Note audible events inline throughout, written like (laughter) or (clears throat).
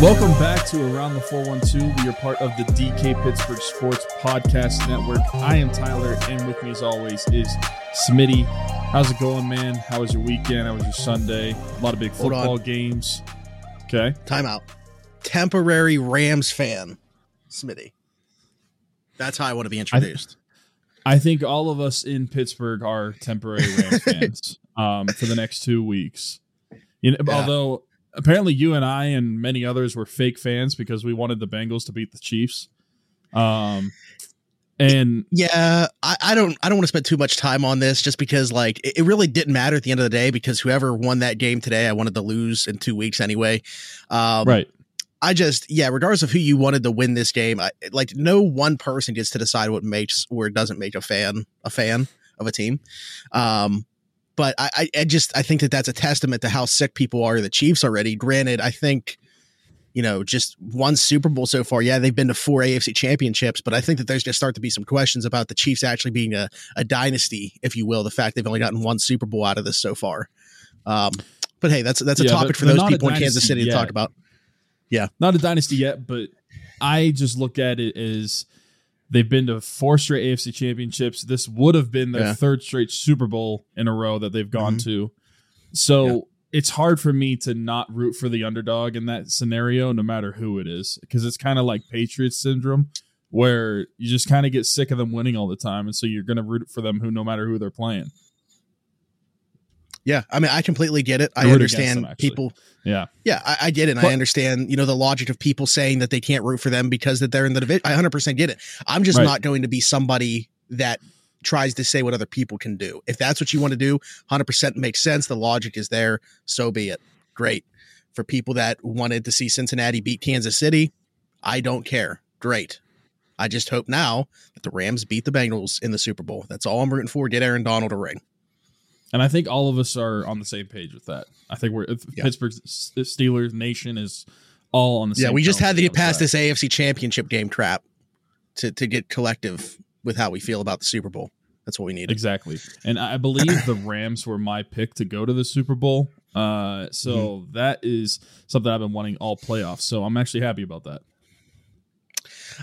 Welcome back to Around the 412. We are part of the DK Pittsburgh Sports Podcast Network. I am Tyler, and with me, as always, is Smitty. How's it going, man? How was your weekend? How was your Sunday? A lot of big Hold football on. games. Okay. Timeout. Temporary Rams fan, Smitty. That's how I want to be introduced. I think all of us in Pittsburgh are temporary Rams (laughs) fans um, for the next two weeks. You know, Yeah. Although apparently you and I and many others were fake fans because we wanted the Bengals to beat the Chiefs. Um, and yeah, I, I don't. I don't want to spend too much time on this, just because like it, it really didn't matter at the end of the day. Because whoever won that game today, I wanted to lose in two weeks anyway. Um, right, I just, yeah, regardless of who you wanted to win this game, I, like no one person gets to decide what makes or doesn't make a fan a fan of a team. Um, but I, I, just, I think that that's a testament to how sick people are the Chiefs already. Granted, I think, you know, just one Super Bowl so far. Yeah, they've been to four AFC championships, but I think that there's going to start to be some questions about the Chiefs actually being a, a dynasty, if you will. The fact they've only gotten one Super Bowl out of this so far. Um, but hey, that's that's a Yeah, topic for those people in Kansas City to talk about. Yeah. Not a dynasty yet, but I just look at it as they've been to four straight AFC championships. This would have been their Yeah. third straight Super Bowl in a row that they've gone Mhm. to. So Yeah. it's hard for me to not root for the underdog in that scenario, no matter who it is, because it's kind of like Patriots syndrome, where you just kind of get sick of them winning all the time, and so you're going to root for them, who no matter who they're playing. Yeah, I mean, I completely get it. I I understand them, people. Yeah, Yeah, I, I get it. And But- I understand, you know, the logic of people saying that they can't root for them because that they're in the division. I 100% get it. I'm just Right. not going to be somebody that tries to say what other people can do. If that's what you want to do, 100% makes sense. The logic is there. So be it. Great. For people that wanted to see Cincinnati beat Kansas City, I don't care. Great. I just hope now that the Rams beat the Bengals in the Super Bowl. That's all I'm rooting for. Get Aaron Donald a ring. And I think all of us are on the same page with that. I think we're Yeah. Pittsburgh Steelers nation is all on the same. Yeah, we just had to get past this AFC championship game trap to, to get collective with how we feel about the Super Bowl. That's what we need. Exactly. And I believe the Rams were my pick to go to the Super Bowl. Uh, so Mm-hmm. that is something I've been wanting all playoffs. So I'm actually happy about that.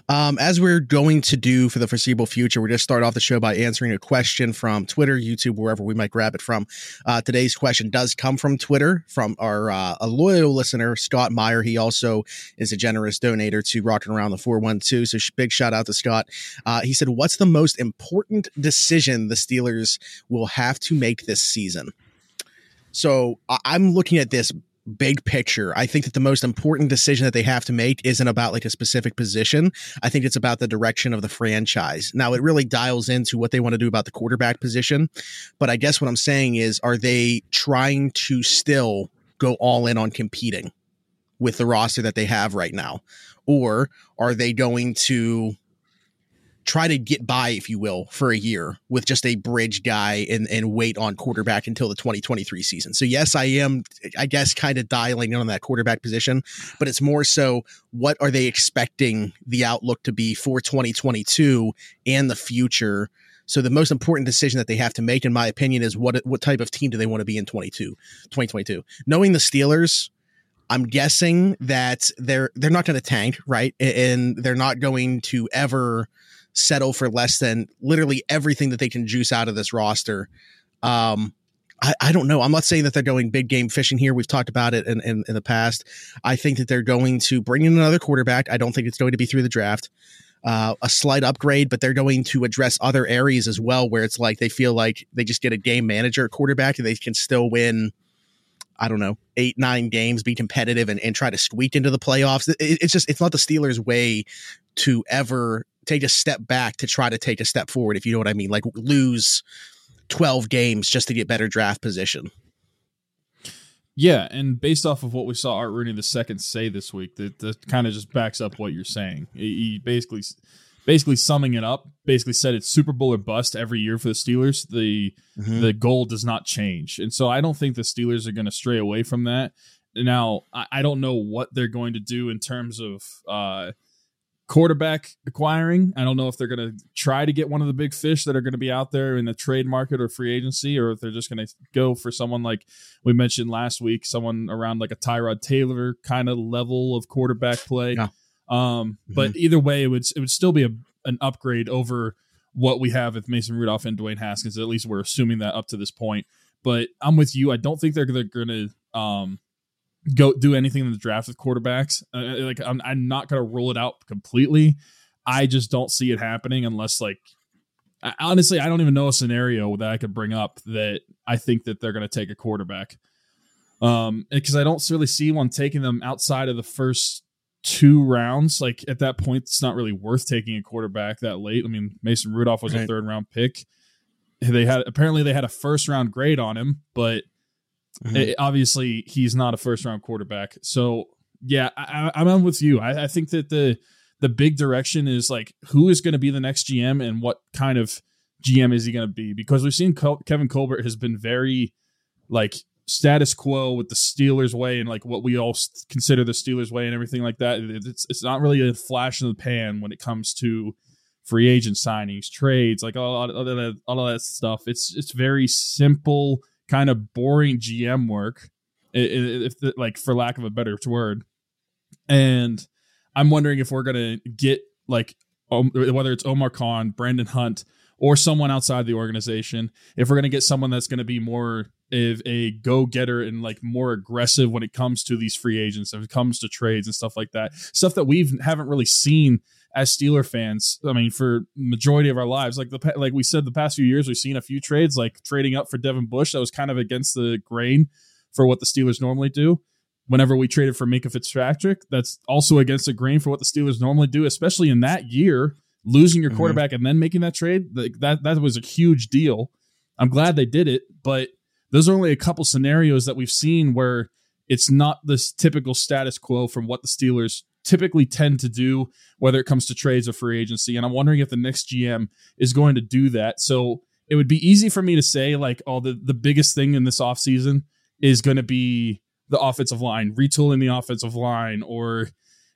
Um, as we're going to do for the foreseeable future, we're to start off the show by answering a question from Twitter, YouTube, wherever we might grab it from. Uh, today's question does come from Twitter from our uh, a loyal listener, Scott Meyer. He also is a generous donator to Rocking Around the 412. So big shout out to Scott. Uh, he said, What's the most important decision the Steelers will have to make this season? So I'm looking at this big picture. I think that the most important decision that they have to make isn't about like a specific position. I think it's about the direction of the franchise. Now, it really dials into what they want to do about the quarterback position. But I guess what I'm saying is, are they trying to still go all in on competing with the roster that they have right now? Or are they going to try to get by, if you will, for a year with just a bridge guy and, and wait on quarterback until the 2023 season? So, yes, I am, I guess, kind of dialing in on that quarterback position, but it's more so what are they expecting the outlook to be for 2022 and the future? So the most important decision that they have to make, in my opinion, is what what type of team do they want to be in 22, 2022? Knowing the Steelers, I'm guessing that they're they're not going to tank, right? And they're not going to ever settle for less than literally everything that they can juice out of this roster. Um, I, I don't know. I'm not saying that they're going big game fishing here. We've talked about it in, in, in the past. I think that they're going to bring in another quarterback. I don't think it's going to be through the draft. Uh, a slight upgrade, but they're going to address other areas as well where it's like they feel like they just get a game manager quarterback and they can still win I don't know, eight, nine games, be competitive and, and try to squeak into the playoffs. It- it's just, it's not the Steelers' way to ever take a step back to try to take a step forward, if you know what I mean. Like lose 12 games just to get better draft position. Yeah, and based off of what we saw Art Rooney the second say this week, that, that kind of just backs up what you're saying. He, basically, basically summing it up, basically said it's Super Bowl or bust every year for the Steelers. The the goal does not change, and so I don't think the Steelers are going to stray away from that. Now, I, I don't know what they're going to do in terms of uh, quarterback acquiring. I don't know if they're going to try to get one of the big fish that are going to be out there in the trade market or free agency, or if they're just going to go for someone like we mentioned last week, someone around like a Tyrod Taylor kind of level of quarterback play. Yeah. Um, mm-hmm. But either way, it would it would still be a, an upgrade over what we have with Mason Rudolph and Dwayne Haskins. At least we're assuming that up to this point. But I'm with you. I don't think they're, they're going to um, go do anything in the draft with quarterbacks. Uh, uh like I'm, I'm not going to rule it out completely. I just don't see it happening unless like I, honestly I don't even know a scenario that I could bring up that I think that they're going to take a quarterback. Um, because I don't really see one taking them outside of the first two rounds. Like at that point, it's not really worth taking a quarterback that late. I mean, Mason Rudolph was right. a third round pick. They had apparently they had a first round grade on him, but Mm-hmm. It, obviously, he's not a first round quarterback. So yeah, I, am on with you. I, I think that the the big direction is like who is going to be the next GM and what kind of GM is he going to be? Because we've seen Col- Kevin Colbert has been very like status quo with the Steelers way and like what we all consider the Steelers way and everything like that. It's it's not really a flash in the pan when it comes to free agent signings, trades, like all, all, that, all of that stuff. It's it's very simple kind of boring GM work, if the, like for lack of a better word. And I'm wondering if we're gonna get like whether it's Omar Khan, Brandon Hunt, or someone outside the organization, if we're gonna get someone that's gonna be more of a go getter and like more aggressive when it comes to these free agents, if it comes to trades and stuff like that, stuff that we haven't really seen as Steeler fans, I mean, for majority of our lives, like the like we said, the past few years, we've seen a few trades, like trading up for Devin Bush, that was kind of against the grain for what the Steelers normally do. Whenever we traded for Minkah Fitzpatrick, that's also against the grain for what the Steelers normally do, especially in that year, losing your mm-hmm. quarterback and then making that trade. Like that that was a huge deal. I'm glad they did it, but those are only a couple scenarios that we've seen where it's not this typical status quo from what the Steelers typically tend to do, whether it comes to trades or free agency. And I'm wondering if the next GM is going to do that. So it would be easy for me to say, like, oh, the, the biggest thing in this offseason is going to be the offensive line, retooling the offensive line or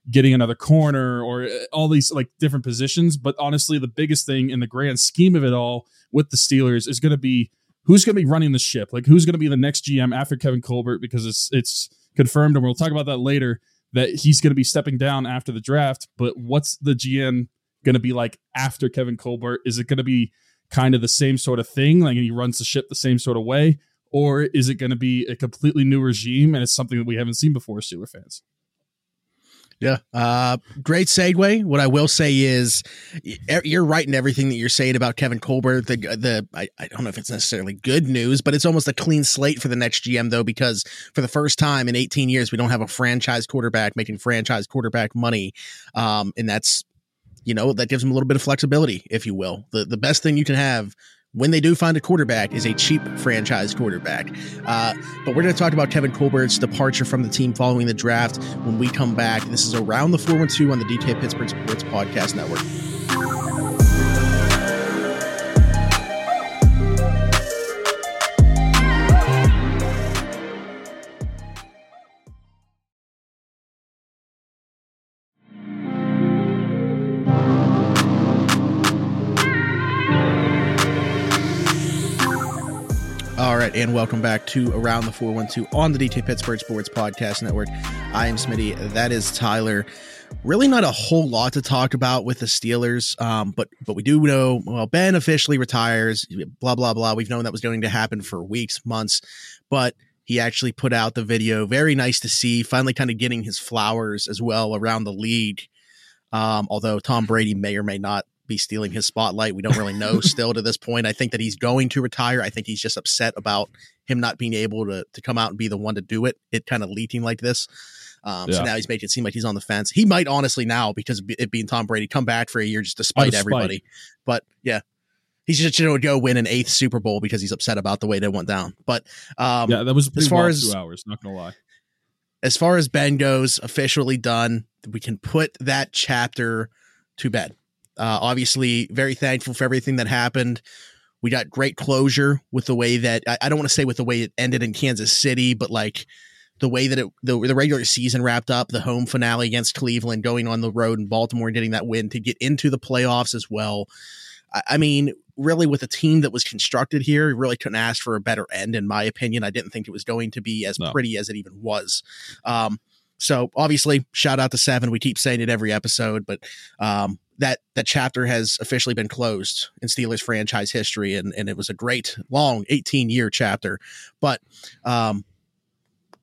getting another corner or uh, all these like different positions. But honestly, the biggest thing in the grand scheme of it all with the Steelers is going to be who's going to be running the ship? Like who's going to be the next GM after Kevin Colbert? Because it's it's confirmed, and we'll talk about that later that he's going to be stepping down after the draft. But what's the GM going to be like after Kevin Colbert? Is it going to be kind of the same sort of thing? Like he runs the ship the same sort of way? Or is it going to be a completely new regime and it's something that we haven't seen before, Steeler fans? Yeah. Uh, great segue. What I will say is you're right in everything that you're saying about Kevin Colbert. The, the, I, I don't know if it's necessarily good news, but it's almost a clean slate for the next GM though, because for the first time in 18 years, we don't have a franchise quarterback making franchise quarterback money. Um, and that's, you know, that gives him a little bit of flexibility, if you will. The, the best thing you can have when they do find a quarterback is a cheap franchise quarterback. Uh, but we're going to talk about Kevin Colbert's departure from the team following the draft when we come back. This is around the 412 on the DK Pittsburgh Sports Podcast Network. And welcome back to Around the 412 on the DK Pittsburgh Sports Podcast Network. I am Smitty. That is Tyler. Really, not a whole lot to talk about with the Steelers, um, but but we do know. Well, Ben officially retires. Blah blah blah. We've known that was going to happen for weeks, months, but he actually put out the video. Very nice to see. Finally, kind of getting his flowers as well around the league. Um, although Tom Brady may or may not be stealing his spotlight. We don't really (laughs) know still to this point. I think that he's going to retire. I think he's just upset about him not being able to to come out and be the one to do it. It kind of leaking like this. Um, yeah. So now he's making it seem like he's on the fence. He might honestly now, because it being Tom Brady, come back for a year just to spite everybody. But yeah, he's just going to go win an eighth Super Bowl because he's upset about the way they went down. But um, yeah, that was as far as two hours. Not gonna lie. As far as Ben goes, officially done. We can put that chapter to bed. Uh, obviously, very thankful for everything that happened. We got great closure with the way that I, I don't want to say with the way it ended in Kansas City, but like the way that it the, the regular season wrapped up, the home finale against Cleveland, going on the road in Baltimore and getting that win to get into the playoffs as well. I, I mean, really with a team that was constructed here, we really couldn't ask for a better end, in my opinion. I didn't think it was going to be as no. pretty as it even was. Um, so obviously, shout out to Seven. We keep saying it every episode, but um, that that chapter has officially been closed in Steelers franchise history, and and it was a great long 18 year chapter. But um,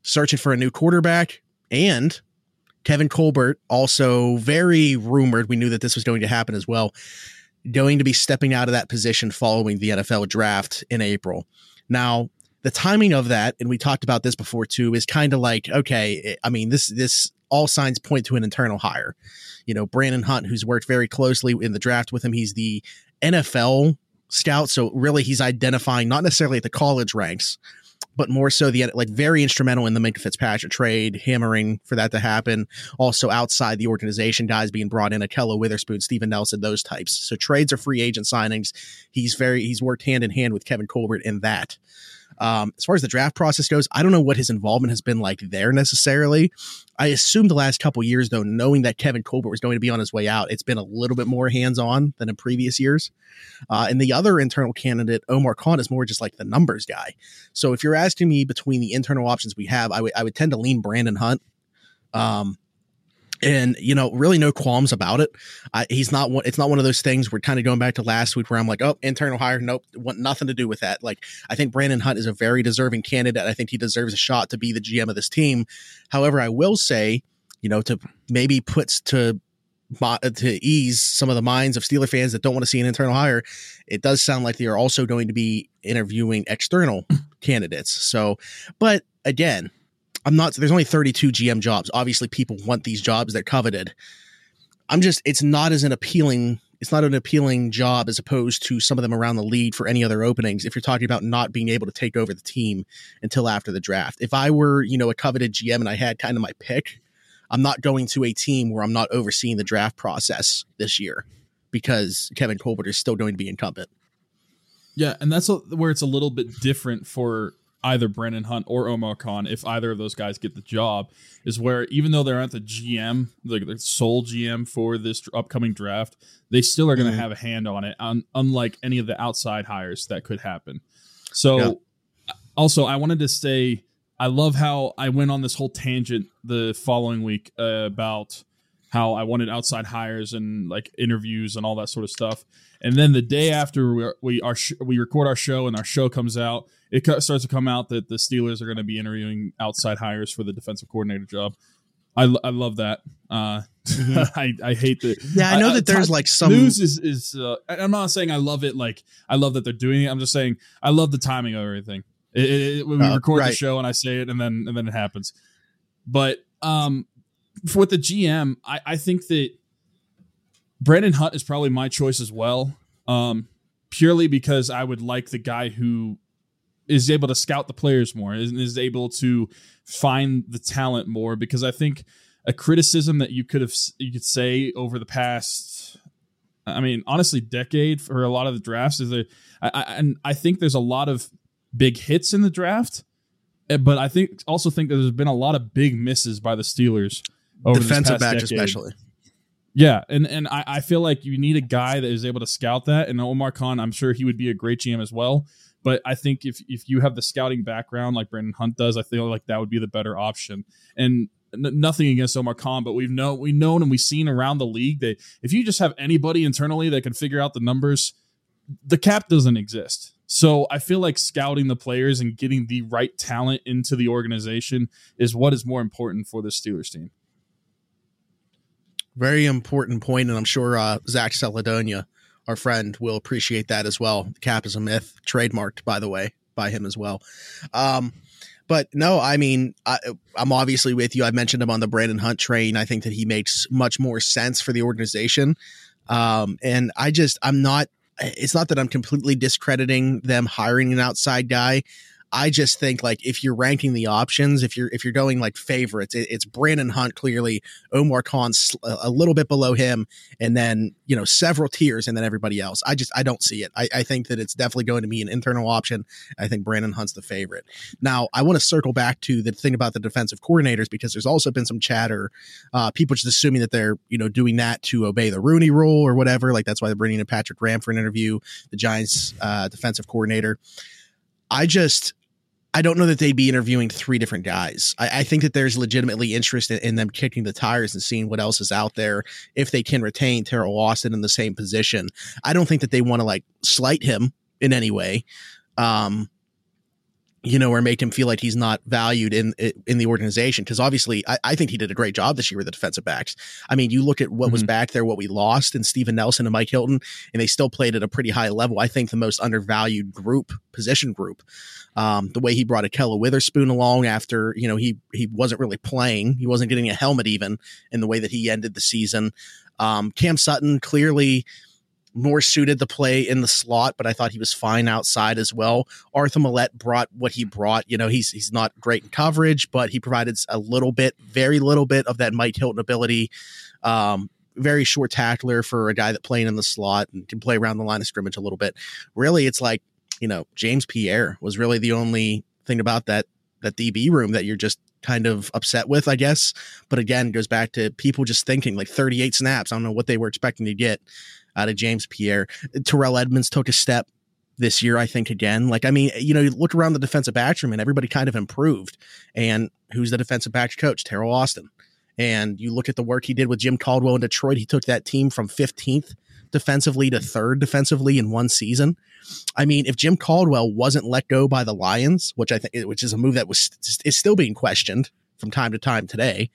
searching for a new quarterback and Kevin Colbert also very rumored. We knew that this was going to happen as well. Going to be stepping out of that position following the NFL draft in April. Now, the timing of that, and we talked about this before too, is kind of like okay. I mean, this this all signs point to an internal hire. You know, Brandon Hunt, who's worked very closely in the draft with him, he's the NFL scout. So really, he's identifying not necessarily at the college ranks, but more so the like very instrumental in the Minkah Fitzpatrick trade, hammering for that to happen. Also outside the organization, guys being brought in, Ahkello Witherspoon, Steven Nelson, those types. So trades are free agent signings. He's very he's worked hand in hand with Kevin Colbert in that. Um, as far as the draft process goes, I don't know what his involvement has been like there necessarily. I assume the last couple years, though, knowing that Kevin Colbert was going to be on his way out, it's been a little bit more hands on than in previous years. Uh, and the other internal candidate, Omar Khan, is more just like the numbers guy. So if you're asking me between the internal options we have, I would I would tend to lean Brandon Hunt. Um, and you know really no qualms about it. I, he's not one it's not one of those things we're kind of going back to last week where i'm like oh internal hire nope want nothing to do with that. Like i think brandon hunt is a very deserving candidate. I think he deserves a shot to be the gm of this team. However i will say you know to maybe puts to uh, to ease some of the minds of Steeler fans that don't want to see an internal hire, it does sound like they are also going to be interviewing external mm. candidates. So, but again, I'm not, there's only 32 GM jobs. Obviously, people want these jobs, they're coveted. I'm just, it's not as an appealing, it's not an appealing job as opposed to some of them around the league for any other openings. If you're talking about not being able to take over the team until after the draft, if I were, you know, a coveted GM and I had kind of my pick, I'm not going to a team where I'm not overseeing the draft process this year because Kevin Colbert is still going to be incumbent. Yeah, and that's where it's a little bit different for either Brandon Hunt or Omar Khan, if either of those guys get the job, is where even though they're at the GM, like the sole GM for this upcoming draft, they still are going to mm-hmm. have a hand on it, un- unlike any of the outside hires that could happen. So, yeah. also, I wanted to say, I love how I went on this whole tangent the following week uh, about how I wanted outside hires and like interviews and all that sort of stuff. And then the day after we we our sh- we record our show and our show comes out, it starts to come out that the Steelers are going to be interviewing outside hires for the defensive coordinator job. I, I love that. Uh, mm-hmm. (laughs) I, I hate that. Yeah, I know I, that there's like some news is is. Uh, I'm not saying I love it. Like I love that they're doing it. I'm just saying I love the timing of everything. It, it, it, when we uh, record right. the show and I say it and then and then it happens. But um, for, with the GM, I, I think that Brandon Hunt is probably my choice as well. Um, purely because I would like the guy who is able to scout the players more and is able to find the talent more because I think a criticism that you could have you could say over the past I mean honestly decade for a lot of the drafts is there I, I, and I think there's a lot of big hits in the draft eh, but I think also think that there's been a lot of big misses by the Steelers over defensive backs especially yeah, and and I, I feel like you need a guy that is able to scout that. And Omar Khan, I'm sure he would be a great GM as well. But I think if if you have the scouting background like Brandon Hunt does, I feel like that would be the better option. And nothing against Omar Khan, but we've known we've known and we've seen around the league that if you just have anybody internally that can figure out the numbers, the cap doesn't exist. So I feel like scouting the players and getting the right talent into the organization is what is more important for the Steelers team. Very important point, and I'm sure uh, Zach Celedonia our friend will appreciate that as well. Cap is a myth, trademarked by the way by him as well. Um, but no, I mean, I, am obviously with you. I've mentioned him on the Brandon Hunt train. I think that he makes much more sense for the organization. Um, and I just, I'm not. It's not that I'm completely discrediting them hiring an outside guy. I just think like if you're ranking the options, if you're if you're going like favorites, it, it's Brandon Hunt clearly, Omar Khan a little bit below him, and then you know several tiers, and then everybody else. I just I don't see it. I, I think that it's definitely going to be an internal option. I think Brandon Hunt's the favorite. Now I want to circle back to the thing about the defensive coordinators because there's also been some chatter, uh, people just assuming that they're you know doing that to obey the Rooney Rule or whatever. Like that's why they're bringing in Patrick Graham for an interview, the Giants uh, defensive coordinator. I just I don't know that they'd be interviewing three different guys. I, I think that there's legitimately interest in, in, them kicking the tires and seeing what else is out there if they can retain Teryl Austin in the same position. I don't think that they want to like slight him in any way. Um, you know, or make him feel like he's not valued in in the organization. Because obviously, I, I, think he did a great job this year with the defensive backs. I mean, you look at what mm-hmm. was back there, what we lost in Steven Nelson and Mike Hilton, and they still played at a pretty high level. I think the most undervalued group, position group. Um, the way he brought Ahkello Witherspoon along after you know he he wasn't really playing, he wasn't getting a helmet even, in the way that he ended the season. Um, Cam Sutton clearly more suited to play in the slot, but I thought he was fine outside as well. Arthur Maulet brought what he brought. You know, he's he's not great in coverage, but he provided a little bit, very little bit of that Mike Hilton ability. Um, very short tackler for a guy that playing in the slot and can play around the line of scrimmage a little bit. Really, it's like you know James Pierre was really the only thing about that that DB room that you're just kind of upset with, I guess. But again, goes back to people just thinking like 38 snaps. I don't know what they were expecting to get out of James Pierre. Terrell Edmunds took a step this year, I think, again. Like, I mean, you know, you look around the defensive backs room and everybody kind of improved. And who's the defensive backs coach? Teryl Austin. And you look at the work he did with Jim Caldwell in Detroit. He took that team from 15th defensively to third defensively in one season. I mean, if Jim Caldwell wasn't let go by the Lions, which I think, which is a move that was is still being questioned from time to time today,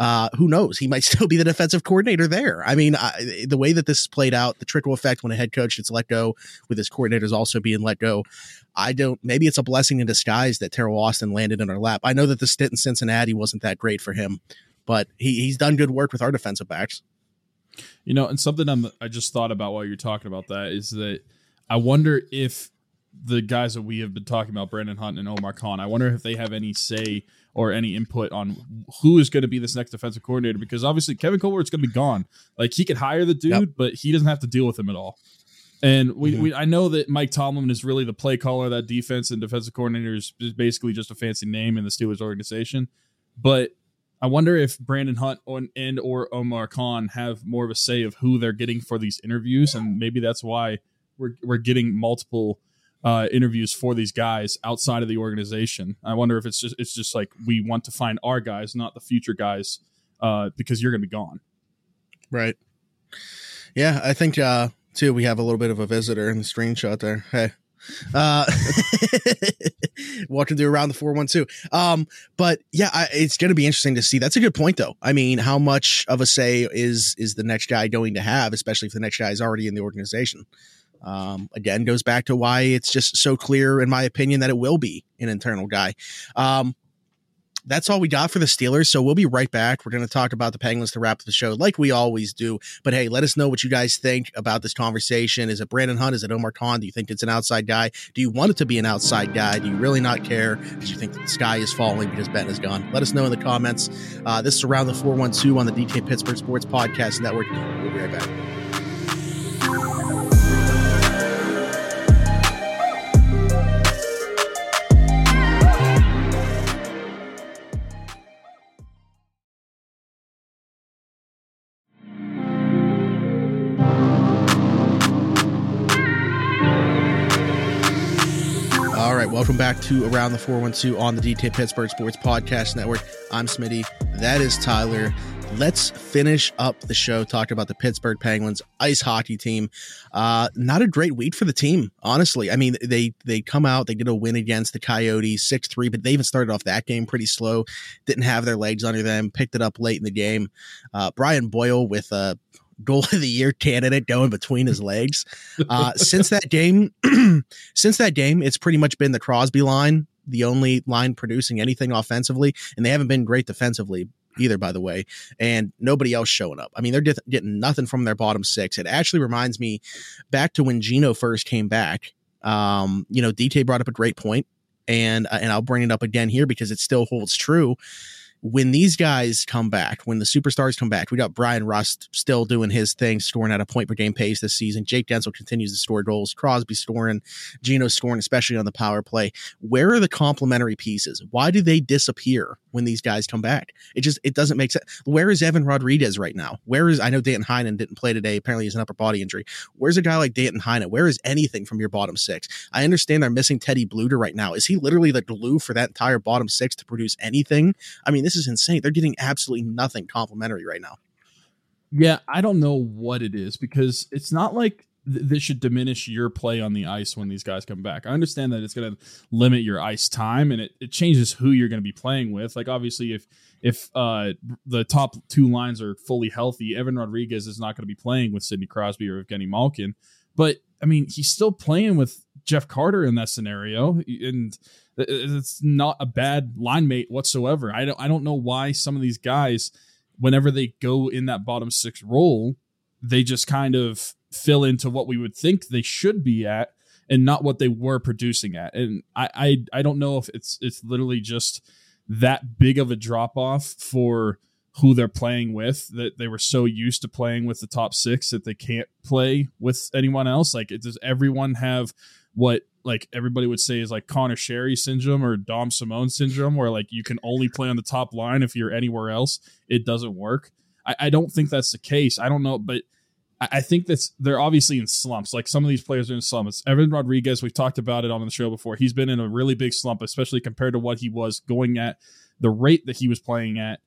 uh, who knows? He might (laughs) still be the defensive coordinator there. I mean, I, the way that this played out, the trickle effect when a head coach gets let go, with his coordinators also being let go, I don't. Maybe it's a blessing in disguise that Teryl Austin landed in our lap. I know that the stint in Cincinnati wasn't that great for him, but he, he's done good work with our defensive backs. You know, and something I'm, I just thought about while you're talking about that is that I wonder if the guys that we have been talking about, Brandon Hunt and Omar Khan, I wonder if they have any say or any input on who is going to be this next defensive coordinator because obviously Kevin Colbert's going to be gone. Like he could hire the dude, yep. but he doesn't have to deal with him at all. And we, mm-hmm. we, I know that Mike Tomlin is really the play caller of that defense, and defensive coordinator is, is basically just a fancy name in the Steelers organization. But I wonder if Brandon Hunt and or Omar Khan have more of a say of who they're getting for these interviews, and maybe that's why we're we're getting multiple uh, interviews for these guys outside of the organization. I wonder if it's just it's just like we want to find our guys, not the future guys, uh, because you're going to be gone. Right. Yeah, I think uh, too. We have a little bit of a visitor in the screenshot there. Hey. Uh, (laughs) walking through around the 412. Um, but yeah, I, it's going to be interesting to see. That's a good point though. I mean, how much of a say is, is the next guy going to have, especially if the next guy is already in the organization? Um, again, goes back to why it's just so clear, in my opinion, that it will be an internal guy. Um, that's all we got for the Steelers. So we'll be right back. We're going to talk about the Penguins to wrap the show, like we always do. But hey, let us know what you guys think about this conversation. Is it Brandon Hunt? Is it Omar Khan? Do you think it's an outside guy? Do you want it to be an outside guy? Do you really not care? Do you think the sky is falling because Ben is gone? Let us know in the comments. Uh, this is around the 412 on the DK Pittsburgh Sports Podcast Network. We'll be right back. Welcome back to Around the 412 on the DK Pittsburgh Sports Podcast Network. I'm Smitty. That is Tyler. Let's finish up the show talking about the Pittsburgh Penguins ice hockey team. Uh, not a great week for the team, honestly. I mean, they they come out, they get a win against the Coyotes, 6 3, but they even started off that game pretty slow. Didn't have their legs under them, picked it up late in the game. Uh, Brian Boyle with a goal of the year candidate going between his legs. (laughs) Uh, since that game, (clears throat) since that game, it's pretty much been the Crosby line, the only line producing anything offensively, and they haven't been great defensively either, by the way, and nobody else showing up. I mean, they're getting nothing from their bottom six. It actually reminds me back to when Gino first came back. Um, you know, DK brought up a great point and uh, and I'll bring it up again here because it still holds true when these guys come back, when the superstars come back, we got Bryan Rust still doing his thing, scoring at a point per game pace this season. Jake Guentzel continues to score goals. Crosby scoring, Gino scoring, especially on the power play. Where are the complementary pieces? Why do they disappear when these guys come back? It just it doesn't make sense. Where is Evan Rodrigues right now? Where is I know Danton Heinen didn't play today. Apparently, he's an upper body injury. Where's a guy like Danton Heinen? Where is anything from your bottom six? I understand they're missing Teddy Blueger right now. Is he literally the glue for that entire bottom six to produce anything? I mean, this is insane. They're getting absolutely nothing complimentary right now. Yeah, I don't know what it is because it's not like th- this should diminish your play on the ice when these guys come back. I understand that it's going to limit your ice time and it, it changes who you're going to be playing with. Like obviously, if if uh, the top two lines are fully healthy, Evan Rodrigues is not going to be playing with Sidney Crosby or Evgeny Malkin. But I mean, he's still playing with Jeff Carter in that scenario, and it's not a bad line mate whatsoever. I don't I don't know why some of these guys, whenever they go in that bottom six role, they just kind of fill into what we would think they should be at and not what they were producing at. And I I, I don't know if it's it's literally just that big of a drop off for who they're playing with that they were so used to playing with the top six that they can't play with anyone else. Like, does everyone have what like everybody would say is like Conor Sheary syndrome or Dom Simon syndrome, where like you can only play on the top line if you're anywhere else, it doesn't work. I, I don't think that's the case. I don't know, but I, I think that's they're obviously in slumps. Like some of these players are in slumps. Evan Rodrigues, we've talked about it on the show before. He's been in a really big slump, especially compared to what he was going at the rate that he was playing at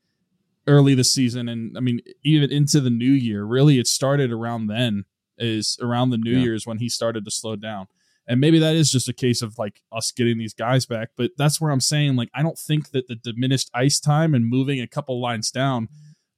early this season. And I mean, even into the new year, really, it started around then. Is around the New yeah. Year's when he started to slow down. And maybe that is just a case of like us getting these guys back. But that's where I'm saying, like, I don't think that the diminished ice time and moving a couple lines down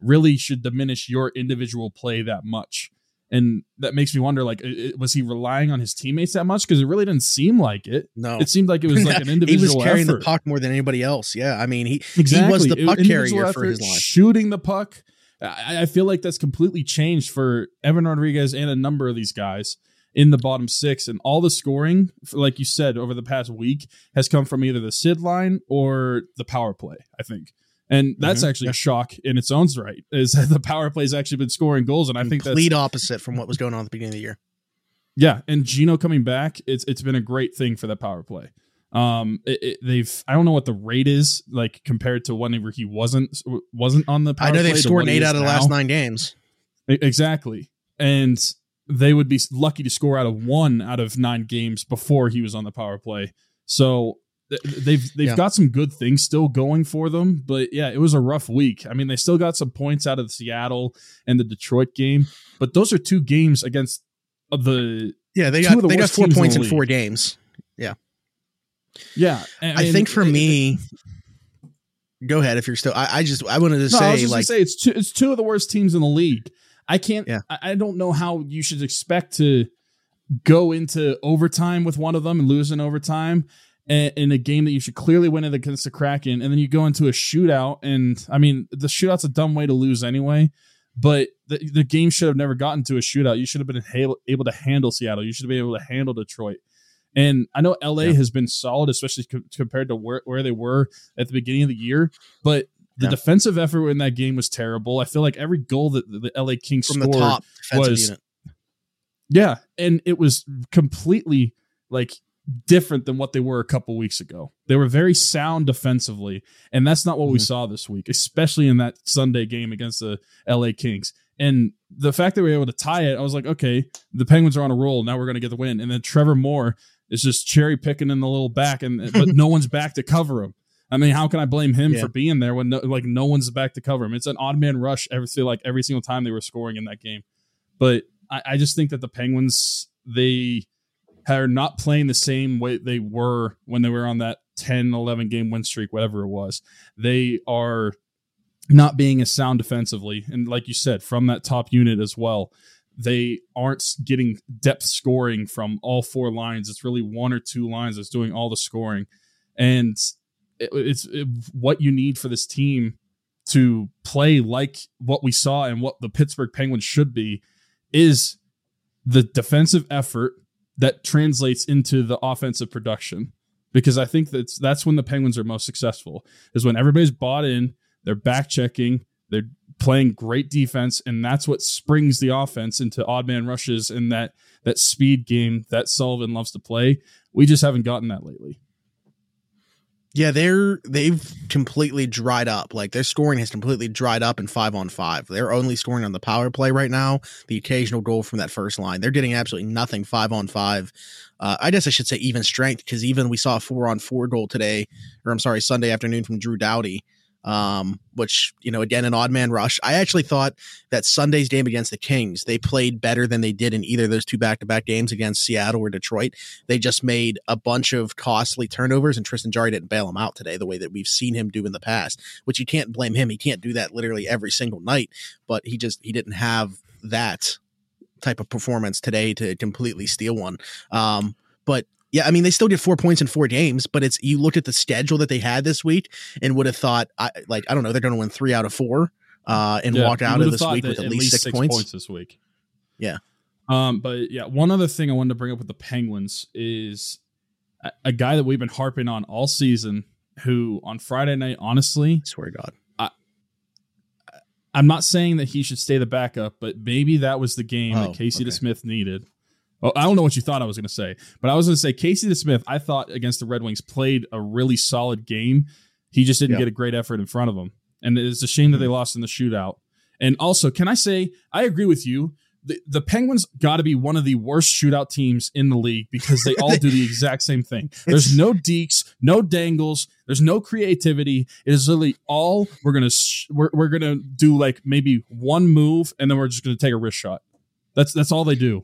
really should diminish your individual play that much. And that makes me wonder, like, was he relying on his teammates that much? Because it really didn't seem like it. No, it seemed like it was like an individual. (laughs) he was carrying effort. the puck more than anybody else. Yeah, I mean, he exactly. he was the puck carrier for his line, shooting the puck. I, I feel like that's completely changed for Evan Rodrigues and a number of these guys in the bottom six, and all the scoring, like you said, over the past week has come from either the Sid line or the power play. I think, and that's mm-hmm. actually a shock in its own right. Is that the power play's actually been scoring goals, and I think complete opposite from what was going on at the beginning of the year. Yeah, and Gino coming back, it's it's been a great thing for that power play. Um, it, it, they've I don't know what the rate is like compared to whenever he wasn't wasn't on the. Power. I know they've scored eight out of the last nine games. Exactly, and they would be lucky to score out of one out of nine games before he was on the power play. So they've they've yeah. got some good things still going for them, but yeah, it was a rough week. I mean, they still got some points out of the Seattle and the Detroit game, but those are two games against the yeah they got the they got four points in, in four games. Yeah, yeah. I, I think for it, me. Go ahead if you're still. I, I just I wanted to no, say like say it's two, it's two of the worst teams in the league. I can't. Yeah. I don't know how you should expect to go into overtime with one of them and lose in overtime in a game that you should clearly win against the Kraken, and then you go into a shootout. And I mean, the shootout's a dumb way to lose anyway. But the, the game should have never gotten to a shootout. You should have been able, able to handle Seattle. You should have been able to handle Detroit. And I know LA yeah. has been solid, especially co- compared to where, where they were at the beginning of the year. But the yeah. defensive effort in that game was terrible. I feel like every goal that the LA Kings From scored was unit. yeah, and it was completely like different than what they were a couple weeks ago. They were very sound defensively, and that's not what mm-hmm. we saw this week, especially in that Sunday game against the LA Kings. And the fact that we were able to tie it, I was like, okay, the Penguins are on a roll. Now we're going to get the win. And then Trevor Moore is just cherry picking in the little back, and but no one's back to cover him. I mean, how can I blame him yeah. for being there when no, like no one's back to cover him? It's an odd man rush. Every like every single time they were scoring in that game, but I, I just think that the Penguins they are not playing the same way they were when they were on that 10, 11 game win streak, whatever it was. They are not being as sound defensively, and like you said, from that top unit as well. They aren't getting depth scoring from all four lines. It's really one or two lines that's doing all the scoring. And it, it's it, what you need for this team to play like what we saw and what the Pittsburgh Penguins should be is the defensive effort that translates into the offensive production because I think that's that's when the Penguins are most successful is when everybody's bought in, they're back checking, they're playing great defense, and that's what springs the offense into odd man rushes and that that speed game that Sullivan loves to play. We just haven't gotten that lately. Yeah, they're they've completely dried up. Like their scoring has completely dried up in five on five. They're only scoring on the power play right now. The occasional goal from that first line. They're getting absolutely nothing five on five. Uh, I guess I should say even strength because even we saw a four on four goal today, or I'm sorry, Sunday afternoon from Drew Doughty um, which you know again an odd man rush. I actually thought that Sunday's game against the Kings they played better than they did in either those two back to back games against Seattle or Detroit. They just made a bunch of costly turnovers, and Tristan Jarry didn't bail them out today the way that we've seen him do in the past. Which you can't blame him; he can't do that literally every single night. But he just he didn't have that type of performance today to completely steal one. Um, but yeah, I mean they still get four points in four games, but it's you looked at the schedule that they had this week and would have thought, I like I don't know, they're going to win three out of four uh, and yeah, walk out of this week with at, at least, six, six points. points. this week. Yeah. Um, but yeah, one other thing I wanted to bring up with the Penguins is a, a guy that we've been harping on all season, who on Friday night, honestly, I swear to God, I, I'm not saying that he should stay the backup, but maybe that was the game oh, that Casey okay. DeSmith needed well, I don't know what you thought I was going to say, but I was going to say Casey DeSmith. I thought against the Red Wings played a really solid game. He just didn't yep. get a great effort in front of him, and it's a shame that they mm-hmm. lost in the shootout. And also, can I say I agree with you? The, the Penguins got to be one of the worst shootout teams in the league because they all do the (laughs) exact same thing. There's no deeks, no dangles, there's no creativity. It is literally all we're gonna sh- we're, we're gonna do like maybe one move and then we're just gonna take a wrist shot. That's that's all they do.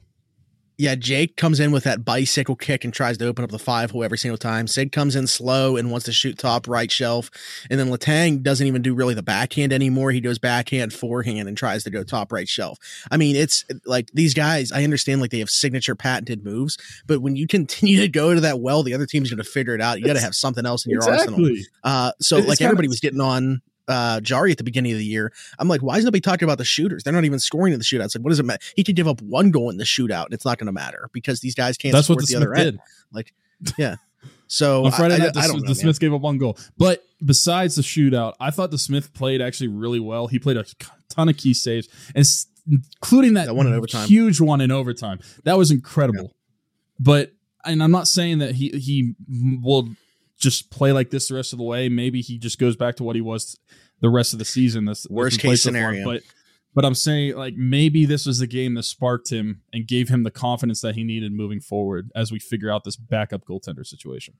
Yeah, Jake comes in with that bicycle kick and tries to open up the five hole every single time. Sid comes in slow and wants to shoot top right shelf. And then Letang doesn't even do really the backhand anymore. He goes backhand, forehand, and tries to go top right shelf. I mean, it's like these guys, I understand like they have signature patented moves, but when you (laughs) continue to go to that well, the other team's going to figure it out. You got to have something else in your exactly. arsenal. Uh, so, it's like, everybody was getting on uh, Jarry at the beginning of the year. I'm like, why is nobody talking about the shooters? They're not even scoring in the shootouts. Like, what does it matter? He could give up one goal in the shootout, and it's not going to matter because these guys can't. That's what the, the other did. end. Like, yeah. So (laughs) on Friday I, night, I, the, I know, DeSmith gave up one goal. But besides the shootout, I thought DeSmith played actually really well. He played a ton of key saves, and including that, that one in overtime. huge one in overtime. That was incredible. Yeah. But and I'm not saying that he he will just play like this the rest of the way. Maybe he just goes back to what he was the rest of the season. This worst case scenario, but but I'm saying like maybe this was the game that sparked him and gave him the confidence that he needed moving forward as we figure out this backup goaltender situation.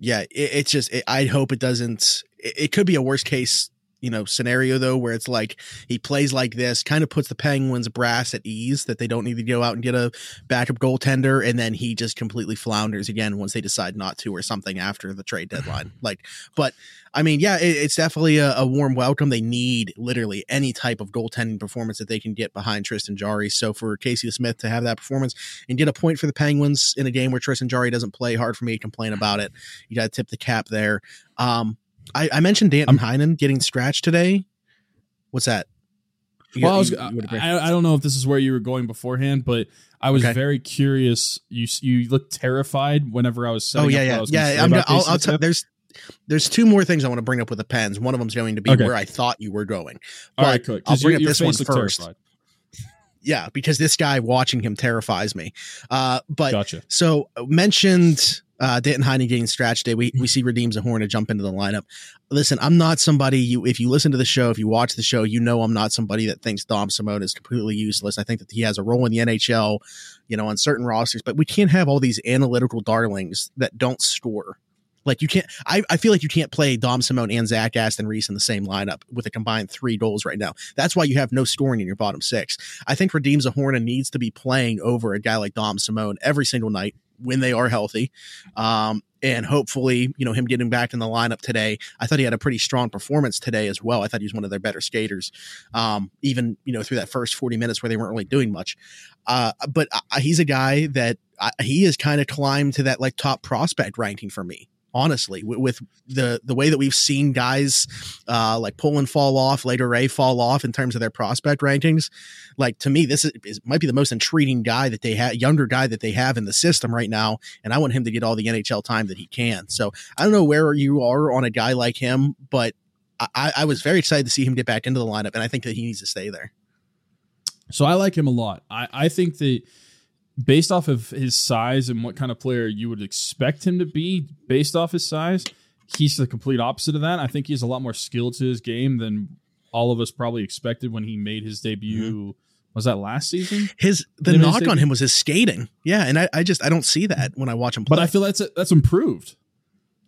Yeah, it, it's just it, I hope it doesn't. It, it could be a worst case you know scenario though where it's like he plays like this kind of puts the penguins brass at ease that they don't need to go out and get a backup goaltender and then he just completely flounders again once they decide not to or something after the trade deadline. (laughs) Like but i mean yeah it, it's definitely a, a, warm welcome. They need literally any type of goaltending performance that they can get behind tristan jarry so for casey smith to have that performance and get a point for the penguins in a game where tristan jarry doesn't play hard for me to complain about it. You got to tip the cap there. Um I, I mentioned Danton Heinen getting scratched today. What's that? You well, I, was, you, you I, I, don't know if this is where you were going beforehand, but I was okay. very curious. You you looked terrified whenever I was. oh yeah, yeah, yeah. I'm gonna, I'll, I'll t- there's there's two more things I want to bring up with the pens. One of them's going to be okay. where I thought you were going. But All right. I'll bring up this one first. Terrified. Yeah, because this guy watching him terrifies me. Uh, but gotcha. so mentioned uh, Danton Heinen getting scratched day. We, we see Radim Zohorna jump into the lineup. Listen, I'm not somebody you, if you listen to the show, if you watch the show, you know, I'm not somebody that thinks Dom Simon is completely useless. I think that he has a role in the NHL, you know, on certain rosters, but we can't have all these analytical darlings that don't score. Like you can't, I, I feel like you can't play Dom Simon and Zach Aston Reese in the same lineup with a combined three goals right now. That's why you have no scoring in your bottom six. I think Radim Zohorna needs to be playing over a guy like Dom Simone every single night when they are healthy. Um, and hopefully, you know, him getting back in the lineup today. I thought he had a pretty strong performance today as well. I thought he was one of their better skaters, um, even, you know, through that first 40 minutes where they weren't really doing much. Uh, but uh, he's a guy that uh, he has kind of climbed to that like top prospect ranking for me honestly, with, with the the way that we've seen guys uh, like Poulin fall off, Legare fall off in terms of their prospect rankings. Like to me, this is, is might be the most intriguing guy that they have, younger guy that they have in the system right now, and I want him to get all the NHL time that he can. So I don't know where you are on a guy like him, but I, I was very excited to see him get back into the lineup, and I think that he needs to stay there. So I like him a lot. I, I think that based off of his size and what kind of player you would expect him to be based off his size, he's the complete opposite of that. I think he's a lot more skilled to his game than all of us probably expected when he made his debut. Mm-hmm. Was that last season? His the knock on him was his skating. Yeah, and I, I just I don't see that when I watch him play. But I feel that's that's improved.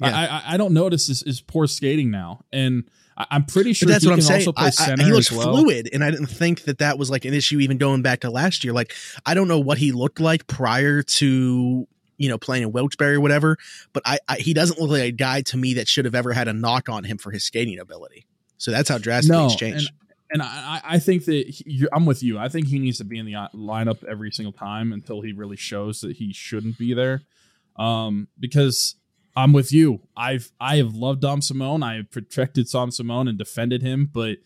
Yeah. I, I, I don't notice his, his poor skating now, and I, am pretty sure that's what I'm saying. I, I, he looks well. fluid, and I didn't think that that was like an issue even going back to last year. Like I don't know what he looked like prior to you know playing in Wilkes-Barre or whatever, but I, I he doesn't look like a guy to me that should have ever had a knock on him for his skating ability. So that's how drastically no, changed. And, and I, I think that he, I'm with you. I think he needs to be in the uh, lineup every single time until he really shows that he shouldn't be there. Um, because I'm with you. I've I have loved Dom Simon. I have protected Dom Simon and defended him, but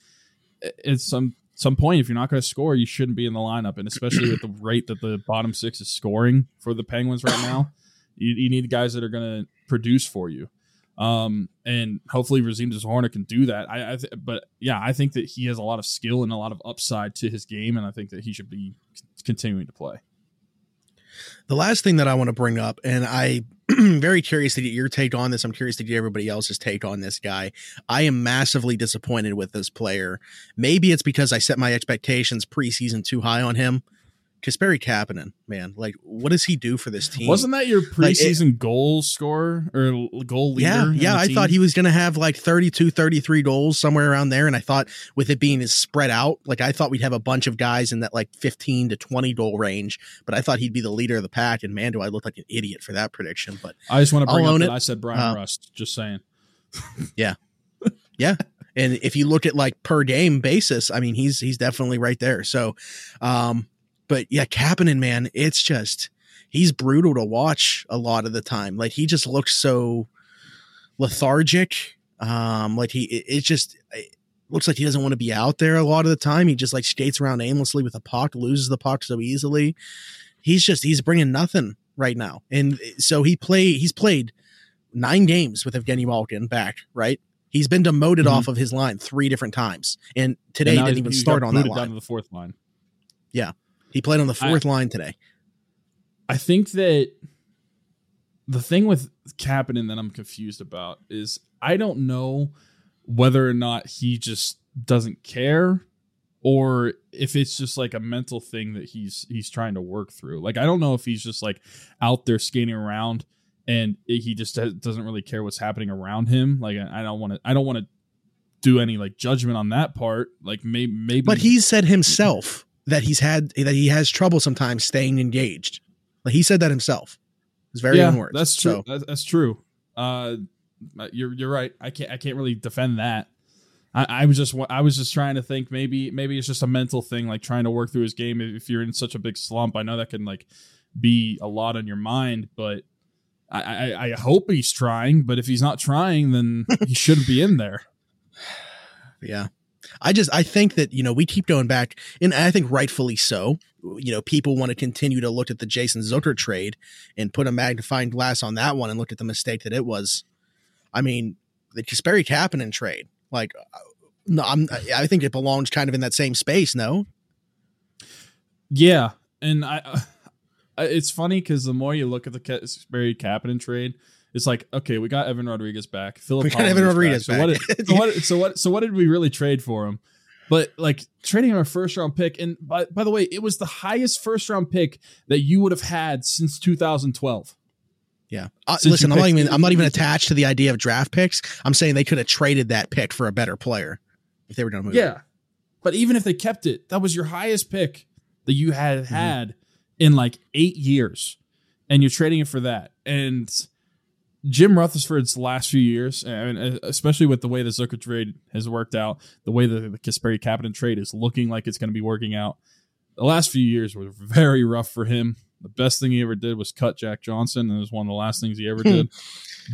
at some some point, if you're not going to score, you shouldn't be in the lineup. And especially with the (clears throat) rate that the bottom six is scoring for the Penguins right now, (clears throat) you, you need guys that are going to produce for you. Um, and hopefully Radim Zohorna can do that. I, I th- but yeah, I think that he has a lot of skill and a lot of upside to his game, and I think that he should be continuing to play. The last thing that I want to bring up, and I (clears throat) very curious to get your take on this. I'm curious to get everybody else's take on this guy. I am massively disappointed with this player. Maybe it's because I set my expectations preseason too high on him. Kasperi Kapanen, man, like what does he do for this team? Wasn't that your preseason like, goal scorer or goal leader? Yeah, yeah. I team? thought he was going to have like 32, 33 goals somewhere around there, and I thought with it being spread out, like I thought we'd have a bunch of guys in that like fifteen to twenty goal range. But I thought he'd be the leader of the pack, and man, do I look like an idiot for that prediction. But I just want to bring I'll up that it. I said Bryan uh, Rust. Just saying. (laughs) yeah, yeah. And if you look at like per game basis, I mean, he's he's definitely right there. So, um, but yeah, Kapanen, man, it's just he's brutal to watch a lot of the time. Like he just looks so lethargic. Um, like he it, it just it looks like he doesn't want to be out there a lot of the time. He just like skates around aimlessly with a puck, loses the puck so easily. He's just he's bringing nothing right now, and so he play he's played nine games with Evgeny Malkin back, right? He's been demoted mm-hmm. off of his line three different times, and today and didn't even start on that line. Down to the fourth line. Yeah, he played on the fourth I, line today. I think that the thing with Kapanen that I'm confused about is I don't know whether or not he just doesn't care or if it's just like a mental thing that he's he's trying to work through. Like I don't know if he's just like out there skating around and he just doesn't really care what's happening around him. Like I don't want to I don't want to do any like judgment on that part. Like maybe maybe But he said himself that he's had that he has trouble sometimes staying engaged. Like he said that himself. His very yeah, own words. That's true. So. That's, that's, true. Uh, you're you're right. I can't I can't really defend that. I, I, was just I was just trying to think maybe maybe it's just a mental thing, like trying to work through his game. If you're in such a big slump, I know that can like be a lot on your mind, but I, I, I hope he's trying. But if he's not trying, then he shouldn't be in there. (sighs) Yeah. I just I think that you know we keep going back, and I think rightfully so. You know, people want to continue to look at the Jason Zucker trade and put a magnifying glass on that one and look at the mistake that it was. I mean, the Kasperi Kapanen trade, like, no, I'm I think it belongs kind of in that same space. No. Yeah, and I, (laughs) uh, it's funny because the more you look at the Kasperi Kapanen trade, it's like okay, we got Evan Rodrigues back. Philip we got Evan Rodrigues back. back. So, what did, so, (laughs) what, so what? So what did we really trade for him? But like trading our first round pick, and by, by the way, it was the highest first round pick that you would have had since 2012. Yeah. Uh, listen, I'm not even I'm not even (laughs) attached to the idea of draft picks. I'm saying they could have traded that pick for a better player if they were to move. Yeah. But even if they kept it, that was your highest pick that you had mm-hmm. had in like 8 years and you're trading it for that. And Jim Rutherford's last few years, and especially with the way the Zucker trade has worked out, the way the, the Kasperi Kapanen trade is looking like it's going to be working out, the last few years were very rough for him. The best thing he ever did was cut Jack Johnson, and it was one of the last things he ever (laughs) did.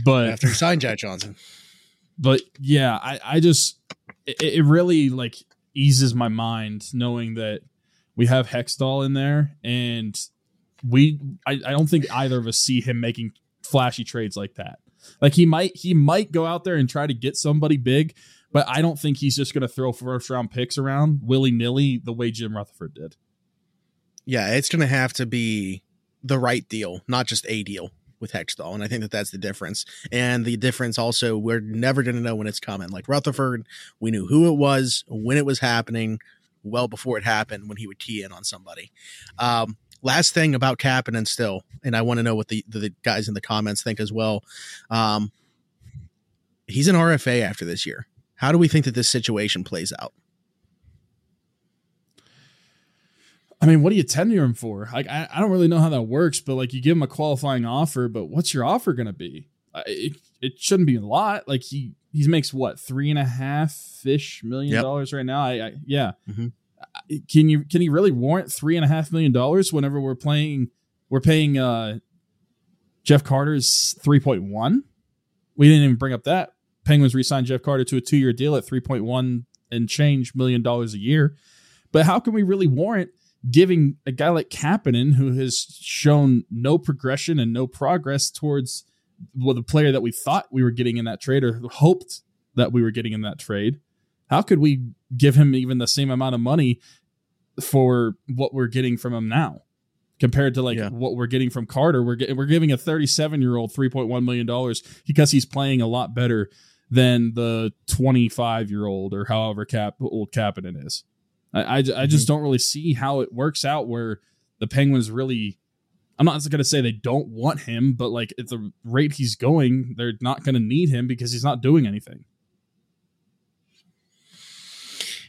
But after he signed Jack Johnson. But yeah, I, I just it, it really like eases my mind knowing that we have Hextall in there, and we I, I don't think either of us see him making flashy trades like that. Like he might he might go out there and try to get somebody big, but I don't think he's just going to throw first round picks around willy nilly the way Jim Rutherford did. Yeah, it's going to have to be the right deal, not just a deal with Hextall. And I think that that's the difference. And the difference also, we're never going to know when it's coming. Like Rutherford, we knew who it was, when it was happening, well before it happened, when he would key in on somebody. Um, last thing about Kapanen and still, and I want to know what the, the guys in the comments think as well. Um, he's an RFA after this year. How do we think that this situation plays out? I mean, what do you tender him for? Like, I, I don't really know how that works, but like, you give him a qualifying offer, but what's your offer going to be? It, it shouldn't be a lot. Like he he makes what three and a half ish million yep. dollars right now. I, I yeah. Mm-hmm. Can you can he really warrant three and a half million dollars whenever we're playing? We're paying uh, Jeff Carter's three point one. We didn't even bring up that. Penguins re-signed Jeff Carter to a two-year deal at 3.1 and change million dollars a year. But how can we really warrant giving a guy like Kapanen, who has shown no progression and no progress towards well, the player that we thought we were getting in that trade or hoped that we were getting in that trade, how could we give him even the same amount of money for what we're getting from him now? Compared to like yeah. what we're getting from Carter, we're we're giving a 37 year old 3.1 million dollars because he's playing a lot better than the 25 year old or however cap old Kapanen is. I, I, I just mm-hmm. don't really see how it works out where the Penguins really. I'm not going to say they don't want him, but like at the rate he's going, they're not going to need him because he's not doing anything.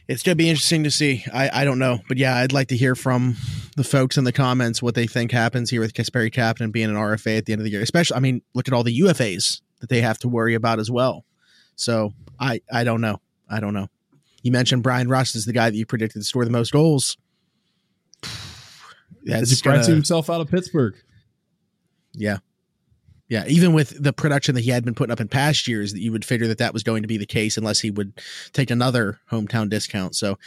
It's going to be interesting to see. I, I don't know, but yeah, I'd like to hear from the folks in the comments what they think happens here with Kasperi Kapanen being an RFA at the end of the year. Especially, I mean, look at all the UFAs that they have to worry about as well. So I I don't know. I don't know. You mentioned Bryan Rust is the guy that you predicted to score the most goals. (sighs) That's he gonna, himself out of Pittsburgh. Yeah. Yeah, even with the production that he had been putting up in past years, that you would figure that that was going to be the case unless he would take another hometown discount. So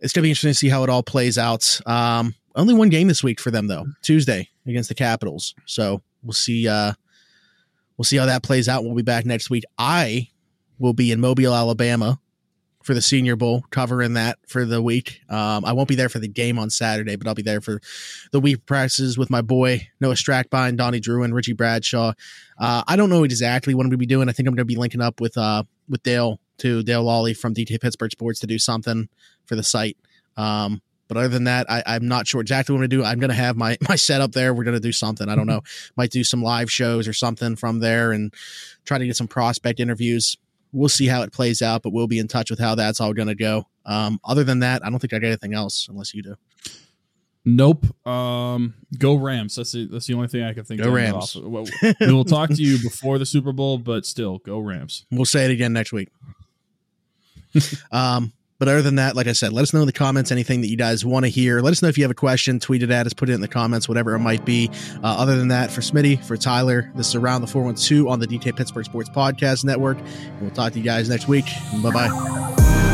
it's going to be interesting to see how it all plays out. Um, only one game this week for them though, Tuesday against the Capitals. So we'll see. Uh, we'll see how that plays out. We'll be back next week. I will be in Mobile, Alabama for the Senior Bowl, covering that for the week. Um, I won't be there for the game on Saturday, but I'll be there for the week practices with my boy Noah Strackbine, Donnie Drew, and Richie Bradshaw. Uh, I don't know exactly what I'm going to be doing. I think I'm going to be linking up with uh, with Dale to Dale Lawley from DT Pittsburgh Sports to do something for the site. Um, but other than that, I, am not sure exactly what I'm going to do. I'm going to have my (laughs) my setup there. We're going to do something. I don't (laughs) know. Might do some live shows or something from there and try to get some prospect interviews we'll see how it plays out, but we'll be in touch with how that's all going to go. Um, other than that, I don't think I got anything else unless you do. Nope. Um, go Rams. That's the, that's the only thing I can think go of. Rams. Well, we will talk to you (laughs) before the Super Bowl, but still, go Rams. We'll say it again next week. (laughs) um, but other than that, like I said, let us know in the comments anything that you guys want to hear. Let us know if you have a question, tweet it at us, put it in the comments, whatever it might be. Uh, other than that, for Smitty, for Tyler, this is Around the 412 on the DT Pittsburgh Sports Podcast Network. And we'll talk to you guys next week. Bye bye.